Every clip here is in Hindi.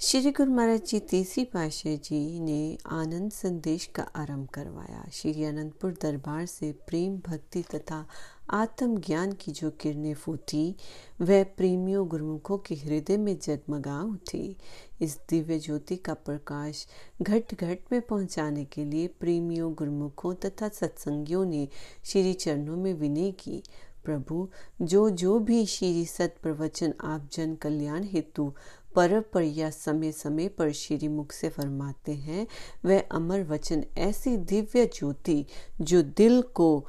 श्री गुरु महाराज जी तीसरी पाशाह जी ने आनंद संदेश का आरंभ करवाया। श्री अनंतपुर दरबार से प्रेम, भक्ति तथा आत्मज्ञान की जो किरणें फूटी, वह प्रेमियों गुरुमुखों के हृदय में जगमगा उठी। इस दिव्य ज्योति का प्रकाश घट घट में पहुँचाने के लिए प्रेमियों गुरुमुखों तथा सत्संगियों ने श्री चरणों में विनय की। प्रभु जो जो भी श्री सत प्रवचन आप जन कल्याण हेतु पर पर या समय समय पर श्री मुख से फरमाते हैं, वह अमर वचन ऐसी दिव्य ज्योति जो दिल को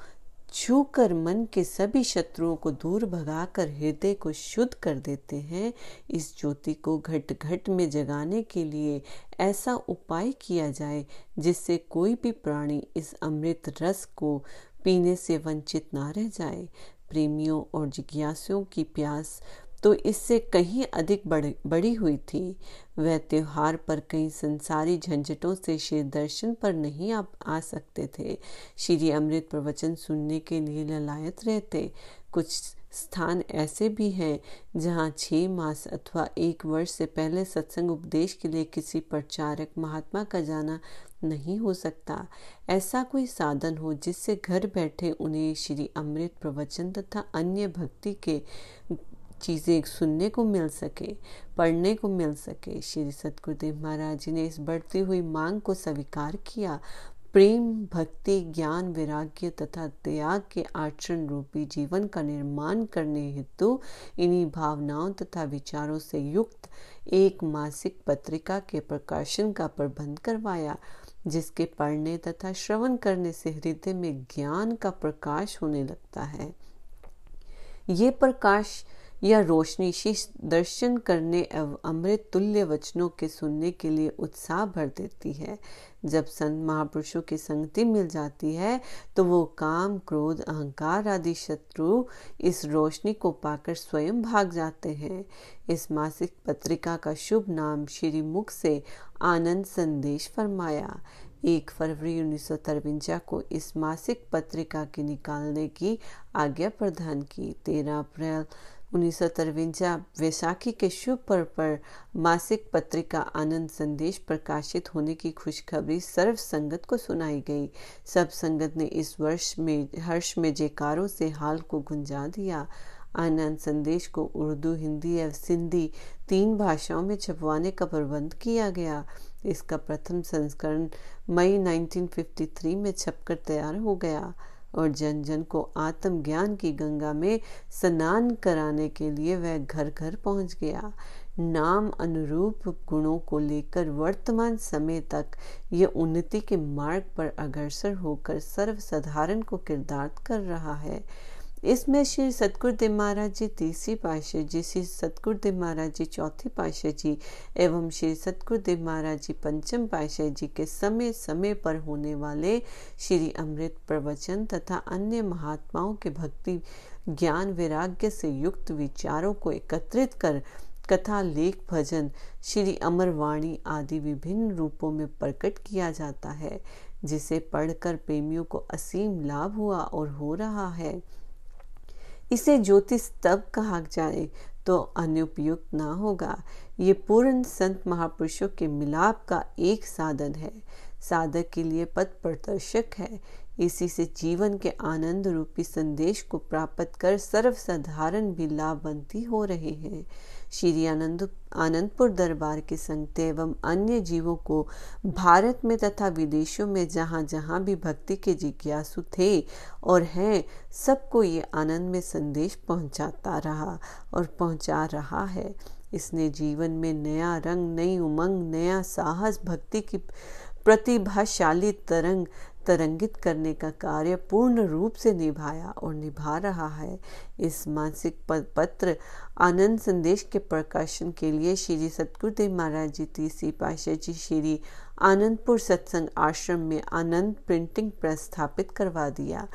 छूकर मन के सभी शत्रुओं को दूर भगाकर हृदय को शुद्ध कर देते हैं। इस ज्योति को घट घट में जगाने के लिए ऐसा उपाय किया जाए जिससे कोई भी प्राणी इस अमृत रस को पीने से वंचित ना रह जाए। प्रेमियों और जिज्ञासुओं की प्यास तो इससे कहीं अधिक बड़ी बड़ी हुई थी। वह त्योहार पर कई संसारी झंझटों से श्री दर्शन पर नहीं आ, आ सकते थे। श्री अमृत प्रवचन सुनने के लिए ललायत रहते। कुछ स्थान ऐसे भी हैं जहाँ छः मास अथवा एक वर्ष से पहले सत्संग उपदेश के लिए किसी प्रचारक महात्मा का जाना नहीं हो सकता। ऐसा कोई साधन हो जिससे घर बैठे उन्हें श्री अमृत प्रवचन तथा अन्य भक्ति के चीज़ें सुनने को मिल सके, पढ़ने को मिल सके। श्री सतगुरुदेव महाराज जी ने इस बढ़ती हुई मांग को स्वीकार किया। प्रेम, भक्ति, ज्ञान, वैराग्य तथा त्याग के आचरण रूपी जीवन का निर्माण करने हेतु इन्हीं भावनाओं तथा विचारों से युक्त एक मासिक पत्रिका के प्रकाशन का प्रबंध करवाया, जिसके पढ़ने तथा श्रवण करने से हृदय में ज्ञान का प्रकाश होने लगता है। ये प्रकाश या रोशनी शीश दर्शन करने एवं अमृत तुल्य वचनों के सुनने के लिए उत्साह भर देती है। जब संत महापुरुषों की संगति मिल जाती है तो वो काम, क्रोध, अहंकार आदि शत्रु इस रोशनी को पाकर स्वयं भाग जाते हैं। इस मासिक पत्रिका का शुभ नाम श्री मुख से आनंद संदेश फरमाया। एक फरवरी उन्नीस को इस मासिक पत्रिका के निकालने की आज्ञा प्रदान की। तेरह अप्रैल उन्नीस वैसाखी के शुभ पर्व पर मासिक पत्रिका आनंद संदेश प्रकाशित होने की खुशखबरी सर्व संगत को सुनाई गई। सब संगत ने इस वर्ष में, हर्ष में जयकारों से हाल को गुंजा दिया। आनंद संदेश को उर्दू, हिंदी एवं सिंधी तीन भाषाओं में छपवाने का प्रबंध किया गया। इसका प्रथम संस्करण मई 1953 में छपकर तैयार हो गया। और जन जन को आत्म ज्ञान की गंगा में स्नान कराने के लिए वह घर घर पहुँच गया। नाम अनुरूप गुणों को लेकर वर्तमान समय तक यह उन्नति के मार्ग पर अग्रसर होकर सर्वसाधारण को किरदार कर रहा है। इसमें श्री सतगुरुदेव महाराज जी तीसरी पाशाह जी, श्री सतगुरुदेव महाराज जी चौथी पाशाह जी, एवं श्री सतगुरुदेव महाराज जी पंचम पाशाह जी के समय समय पर होने वाले श्री अमृत प्रवचन तथा अन्य महात्माओं के भक्ति, ज्ञान, वैराग्य से युक्त विचारों को एकत्रित कर कथा, लेख, भजन, श्री अमरवाणी आदि विभिन्न रूपों में प्रकट किया जाता है, जिसे पढ़कर प्रेमियों को असीम लाभ हुआ और हो रहा है। इसे ज्योतिष तब कहा जाए तो अनुपयुक्त ना होगा। ये पूर्ण संत महापुरुषों के मिलाप का एक साधन है। साधक के लिए पथ प्रदर्शक है। इसी से जीवन के आनंद रूपी संदेश को प्राप्त कर सर्वसाधारण भी लाभवंती हो रहे हैं। श्री आनंद, आनंदपुर दरबार के संगत एवं अन्य जीवों को भारत में तथा विदेशों में जहाँ जहाँ भी भक्ति के जिज्ञासु थे और हैं, सबको ये आनंद में संदेश पहुँचाता रहा और पहुँचा रहा है। इसने जीवन में नया रंग, नई उमंग, नया साहस, भक्ति की प्रतिभाशाली तरंग तरंगित करने का कार्य पूर्ण रूप से निभाया और निभा रहा है। इस मानसिक पत्र आनंद संदेश के प्रकाशन के लिए श्री सतगुरुदेव महाराज जी, तीसरी पाशाह जी, श्री आनंदपुर सत्संग आश्रम में आनंद प्रिंटिंग प्रेस स्थापित करवा दिया।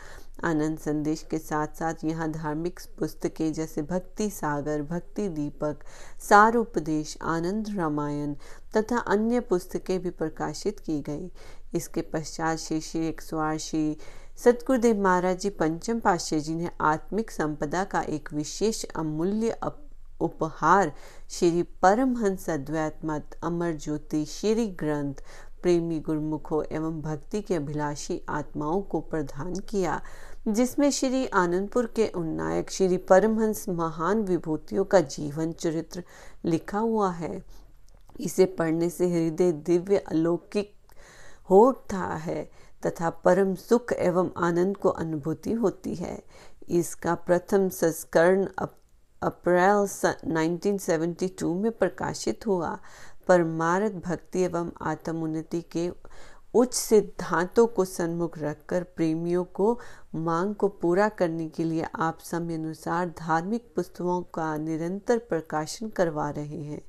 आनंद संदेश के साथ साथ यहाँ धार्मिक पुस्तकें जैसे भक्ति सागर, भक्ति दीपक, सार उपदेश, आनंद रामायण तथा अन्य पुस्तकें भी प्रकाशित की गई। इसके पश्चात श्री श्री एक सौ श्री सतगुरुदेव महाराज जी पंचम पाशे जी ने आत्मिक संपदा का एक विशेष अमूल्य उपहार श्री परमहंस अद्वैत मत अमर ज्योति श्री ग्रंथ प्रेमी गुरुमुखों एवं भक्ति के अभिलाषी आत्माओं को प्रदान किया, जिसमें श्री आनंदपुर के उन्नायक श्री परमहंस महान विभूतियों का जीवन चरित्र लिखा हुआ है। इसे पढ़ने से हृदय दिव्य अलौकिक होता है तथा परम सुख एवं आनंद को अनुभूति होती है। इसका प्रथम संस्करण अप्रैल 1972 में प्रकाशित हुआ। परमार्थ, भक्ति एवं आत्मोन्नति के उच्च सिद्धांतों को सन्मुख रखकर, प्रेमियों को मांग को पूरा करने के लिए आप समय अनुसार धार्मिक पुस्तकों का निरंतर प्रकाशन करवा रहे हैं।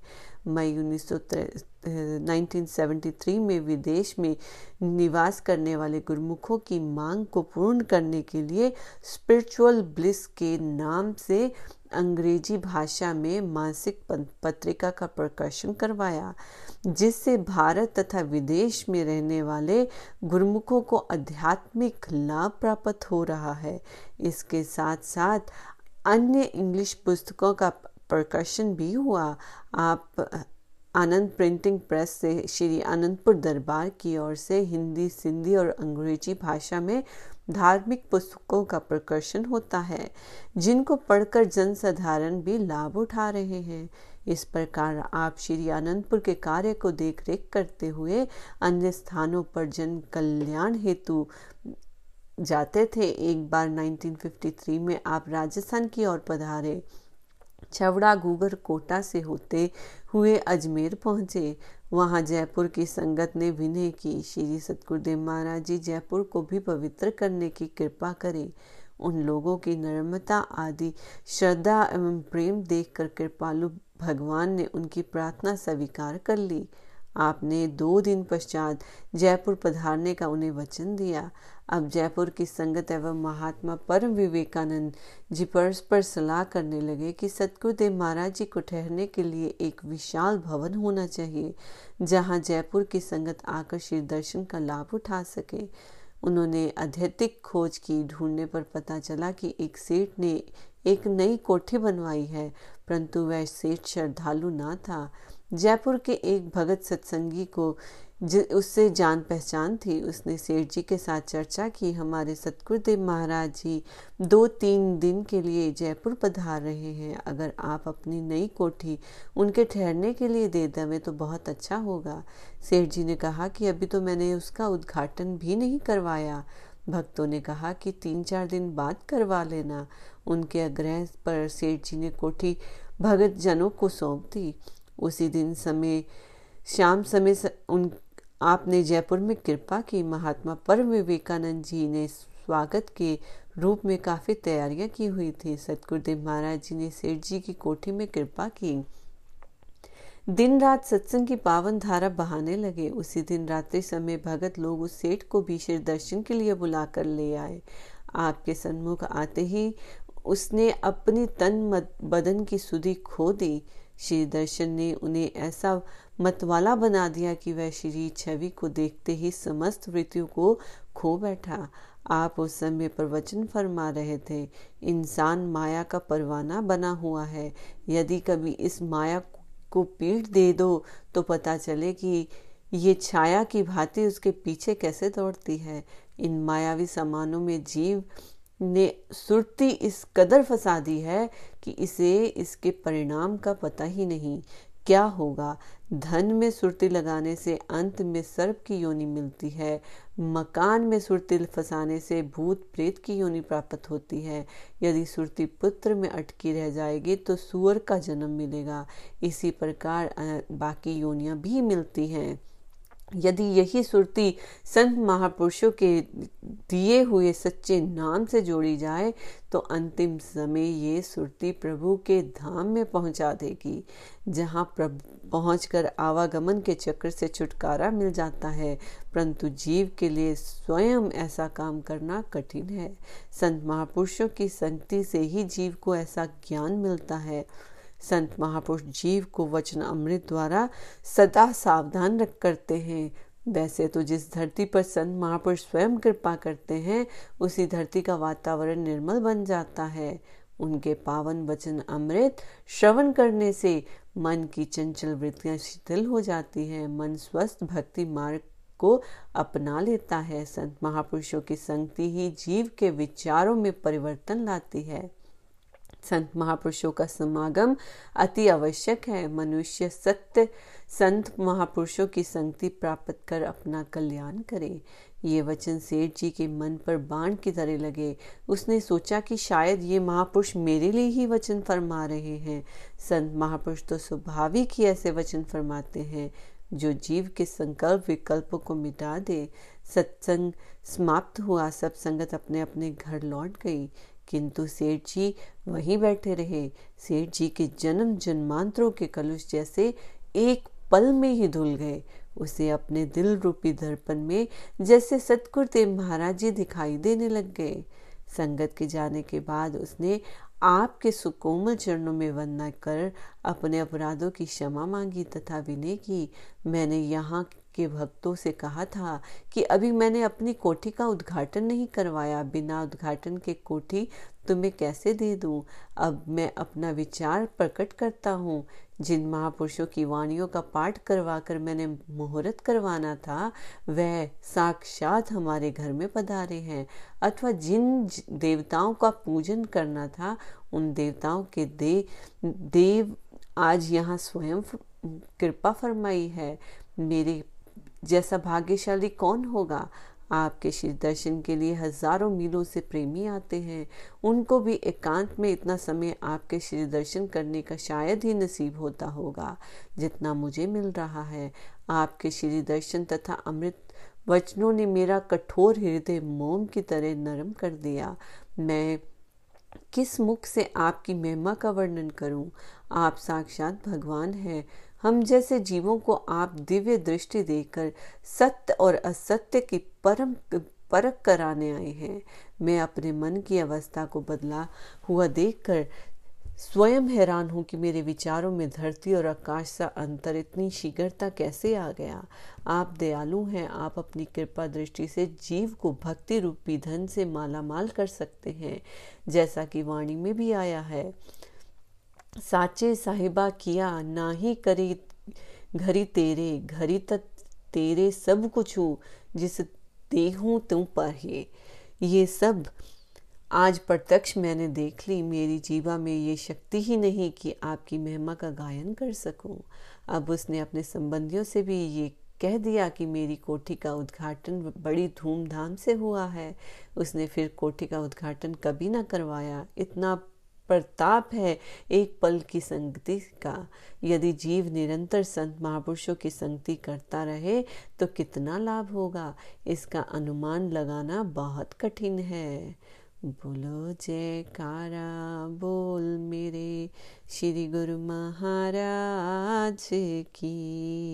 मई उन्नीस 1973 में विदेश में निवास करने वाले गुरुमुखों की मांग को पूर्ण करने के लिए स्पिरिचुअल ब्लिस के नाम से अंग्रेज़ी भाषा में मासिक पत्रिका का प्रकाशन करवाया, जिससे भारत तथा विदेश में रहने वाले गुरुमुखों को आध्यात्मिक लाभ प्राप्त हो रहा है। इसके साथ साथ अन्य इंग्लिश पुस्तकों का प्रकाशन भी हुआ। आप, आनंद प्रिंटिंग प्रेस से श्री आनंदपुर दरबार की ओर से हिंदी, सिंधी और अंग्रेज़ी भाषा में धार्मिक पुस्तकों का प्रकर्षण होता है, जिनको पढ़कर जनसाधारण भी लाभ उठा रहे हैं। इस प्रकार आप श्री आनंदपुर के कार्य को देख रेख करते हुए अन्य स्थानों पर जन कल्याण हेतु जाते थे। एक बार 1953 में आप राजस्थान की ओर पधारे। छवड़ा गूगर कोटा से होते हुए अजमेर पहुँचे। वहाँ जयपुर की संगत ने विनय की। श्री सतगुरुदेव महाराज जी जयपुर को भी पवित्र करने की कृपा करें। उन लोगों की नर्मता आदि, श्रद्धा एवं प्रेम देखकर कृपालु भगवान ने उनकी प्रार्थना स्वीकार कर ली। आपने दो दिन पश्चात जयपुर पधारने का उन्हें वचन दिया। अब जयपुर की संगत एवं महात्मा परम विवेकानंद जी परस्पर सलाह करने लगे कि सतगुरुदेव महाराज जी को ठहरने के लिए एक विशाल भवन होना चाहिए, जहाँ जयपुर की संगत आकर श्री दर्शन का लाभ उठा सके। उन्होंने अध्यतिक खोज की, ढूँढने पर पता चला कि एक सेठ ने एक नई कोठी बनवाई है, परंतु वह सेठ श्रद्धालु ना था। जयपुर के एक भगत सत्संगी को उससे जान पहचान थी। उसने सेठ जी के साथ चर्चा की, हमारे सतगुरुदेव महाराज जी दो तीन दिन के लिए जयपुर पधार रहे हैं। अगर आप अपनी नई कोठी उनके ठहरने के लिए दे देवें तो बहुत अच्छा होगा। सेठ जी ने कहा कि अभी तो मैंने उसका उद्घाटन भी नहीं करवाया। भक्तों ने कहा कि तीन चार दिन बाद करवा लेना। उनके आग्रह पर सेठ जी ने कोठी भगत जनों को सौंप दी। उसी दिन समय शाम समय स, उन आपने जयपुर में कृपा की। महात्मा परम विवेकानंद जी ने स्वागत के रूप में काफ़ी तैयारियाँ की हुई थी। सतगुरुदेव महाराज जी ने सेठ जी की कोठी में कृपा की। दिन रात सत्संग की पावन धारा बहाने लगे। उसी दिन रात्रि समय भगत लोग उस सेठ को भी श्री दर्शन के लिए बुलाकर ले आए। आपके सन्मुख आते ही उसने अपनी तन बदन की सुधि खो दी। श्री दर्शन ने उन्हें ऐसा मतवाला बना दिया कि वह श्री छवि को देखते ही समस्त मृत्यु को खो बैठा। आप उस समय प्रवचन फरमा रहे थे, इंसान माया का परवाना बना हुआ है। यदि कभी इस माया को पीठ दे दो तो पता चले कि ये छाया की भांति उसके पीछे कैसे दौड़ती है। इन मायावी सामानों में जीव ने सुरती इस कदर फंसा दी है कि इसे इसके परिणाम का पता ही नहीं। क्या होगा? धन में सुरती लगाने से अंत में सर्प की योनि मिलती है। मकान में सुरती फंसाने से भूत प्रेत की योनि प्राप्त होती है। यदि सुरती पुत्र में अटकी रह जाएगी तो सुअर का जन्म मिलेगा। इसी प्रकार बाकी योनियाँ भी मिलती हैं। यदि यही सुरती संत महापुरुषों के दिए हुए सच्चे नाम से जोड़ी जाए तो अंतिम समय ये सुरती प्रभु के धाम में पहुँचा देगी, जहाँ प्रभु, पहुंचकर आवागमन के चक्र से छुटकारा मिल जाता है। परंतु जीव के लिए स्वयं ऐसा काम करना कठिन है। संत महापुरुषों की संगति से ही जीव को ऐसा ज्ञान मिलता है। संत महापुरुष जीव को वचन अमृत द्वारा सदा सावधान रख करते हैं। वैसे तो जिस धरती पर संत महापुरुष स्वयं कृपा करते हैं, उसी धरती का वातावरण निर्मल बन जाता है। उनके पावन वचन अमृत श्रवण करने से मन की चंचल वृत्तियाँ शिथिल हो जाती हैं। मन स्वस्थ भक्ति मार्ग को अपना लेता है। संत महापुरुषों की संगति ही जीव के विचारों में परिवर्तन लाती है। संत महापुरुषों का समागम अति आवश्यक है। मनुष्य सत्य संत महापुरुषों की संगति प्राप्त कर अपना कल्याण करे। ये वचन सेठ जी के मन पर बाण की तरह लगे। उसने सोचा कि शायद ये महापुरुष मेरे लिए ही वचन फरमा रहे हैं। संत महापुरुष तो स्वाभाविक ही ऐसे वचन फरमाते हैं, जो जीव के संकल्प विकल्पों को मिटा दे। सत्संग समाप्त हुआ, सब संगत अपने अपने घर लौट गई। किंतु सेठ जी वहीं बैठे रहे। सेठ जी के जन्म जन्मांतरों के कलुष जैसे एक पल में ही धुल गए। उसे अपने दिल रूपी दर्पण में जैसे सतगुरुदेव महाराज जी दिखाई देने लग गए। संगत के जाने के बाद उसने आपके सुकोमल चरणों में वंदना कर अपने अपराधों की क्षमा मांगी तथा विनय की। मैंने यहाँ के भक्तों से कहा था कि अभी मैंने अपनी कोठी का उद्घाटन नहीं करवाया, बिना उद्घाटन के कोठी तुम्हें कैसे दे दूँ? अब मैं अपना विचार प्रकट करता हूँ। जिन महापुरुषों की वाणियों का पाठ करवाकर मैंने मुहूर्त करवाना था, वह साक्षात हमारे घर में पधारे हैं। अथवा जिन देवताओं का पूजन करना था, उन देवताओं के दे, देव आज यहाँ स्वयं कृपा फरमाई है। मेरे जैसा भाग्यशाली कौन होगा? आपके श्री दर्शन के लिए हज़ारों मीलों से प्रेमी आते हैं। उनको भी एकांत में इतना समय आपके श्री दर्शन करने का शायद ही नसीब होता होगा, जितना मुझे मिल रहा है। आपके श्री दर्शन तथा अमृत वचनों ने मेरा कठोर हृदय मोम की तरह नरम कर दिया। मैं किस मुख से आपकी महिमा का वर्णन करूँ? आप साक्षात भगवान हैं। हम जैसे जीवों को आप दिव्य दृष्टि देकर सत्य और असत्य की परम, परख कराने आए हैं। मैं अपने मन की अवस्था को बदला हुआ देखकर स्वयं हैरान हूँ कि मेरे विचारों में धरती और आकाश सा अंतर इतनी शीघ्रता कैसे आ गया। आप दयालु हैं, आप अपनी कृपा दृष्टि से जीव को भक्ति रूपी धन से माला माल कर सकते हैं, जैसा कि वाणी में भी आया है। साचे साहिबा किया, ना ही करी घरी तेरे, घरी तक तेरे सब कुछ हूँ जिस देहूँ तुम पर ये सब आज प्रत्यक्ष मैंने देख ली, मेरी जीवा में ये शक्ति ही नहीं कि आपकी महिमा का गायन कर सकूँ। अब उसने अपने संबंधियों से भी ये कह दिया कि मेरी कोठी का उद्घाटन बड़ी धूमधाम से हुआ है। उसने फिर कोठी का उद्घाटन कभी ना करवाया। इतना प्रताप है एक पल की संगति का। यदि जीव निरंतर संत महापुरुषों की संगति करता रहे तो कितना लाभ होगा? इसका अनुमान लगाना बहुत कठिन है। बोलो, जयकारा, बोल मेरे श्री गुरु महाराज की।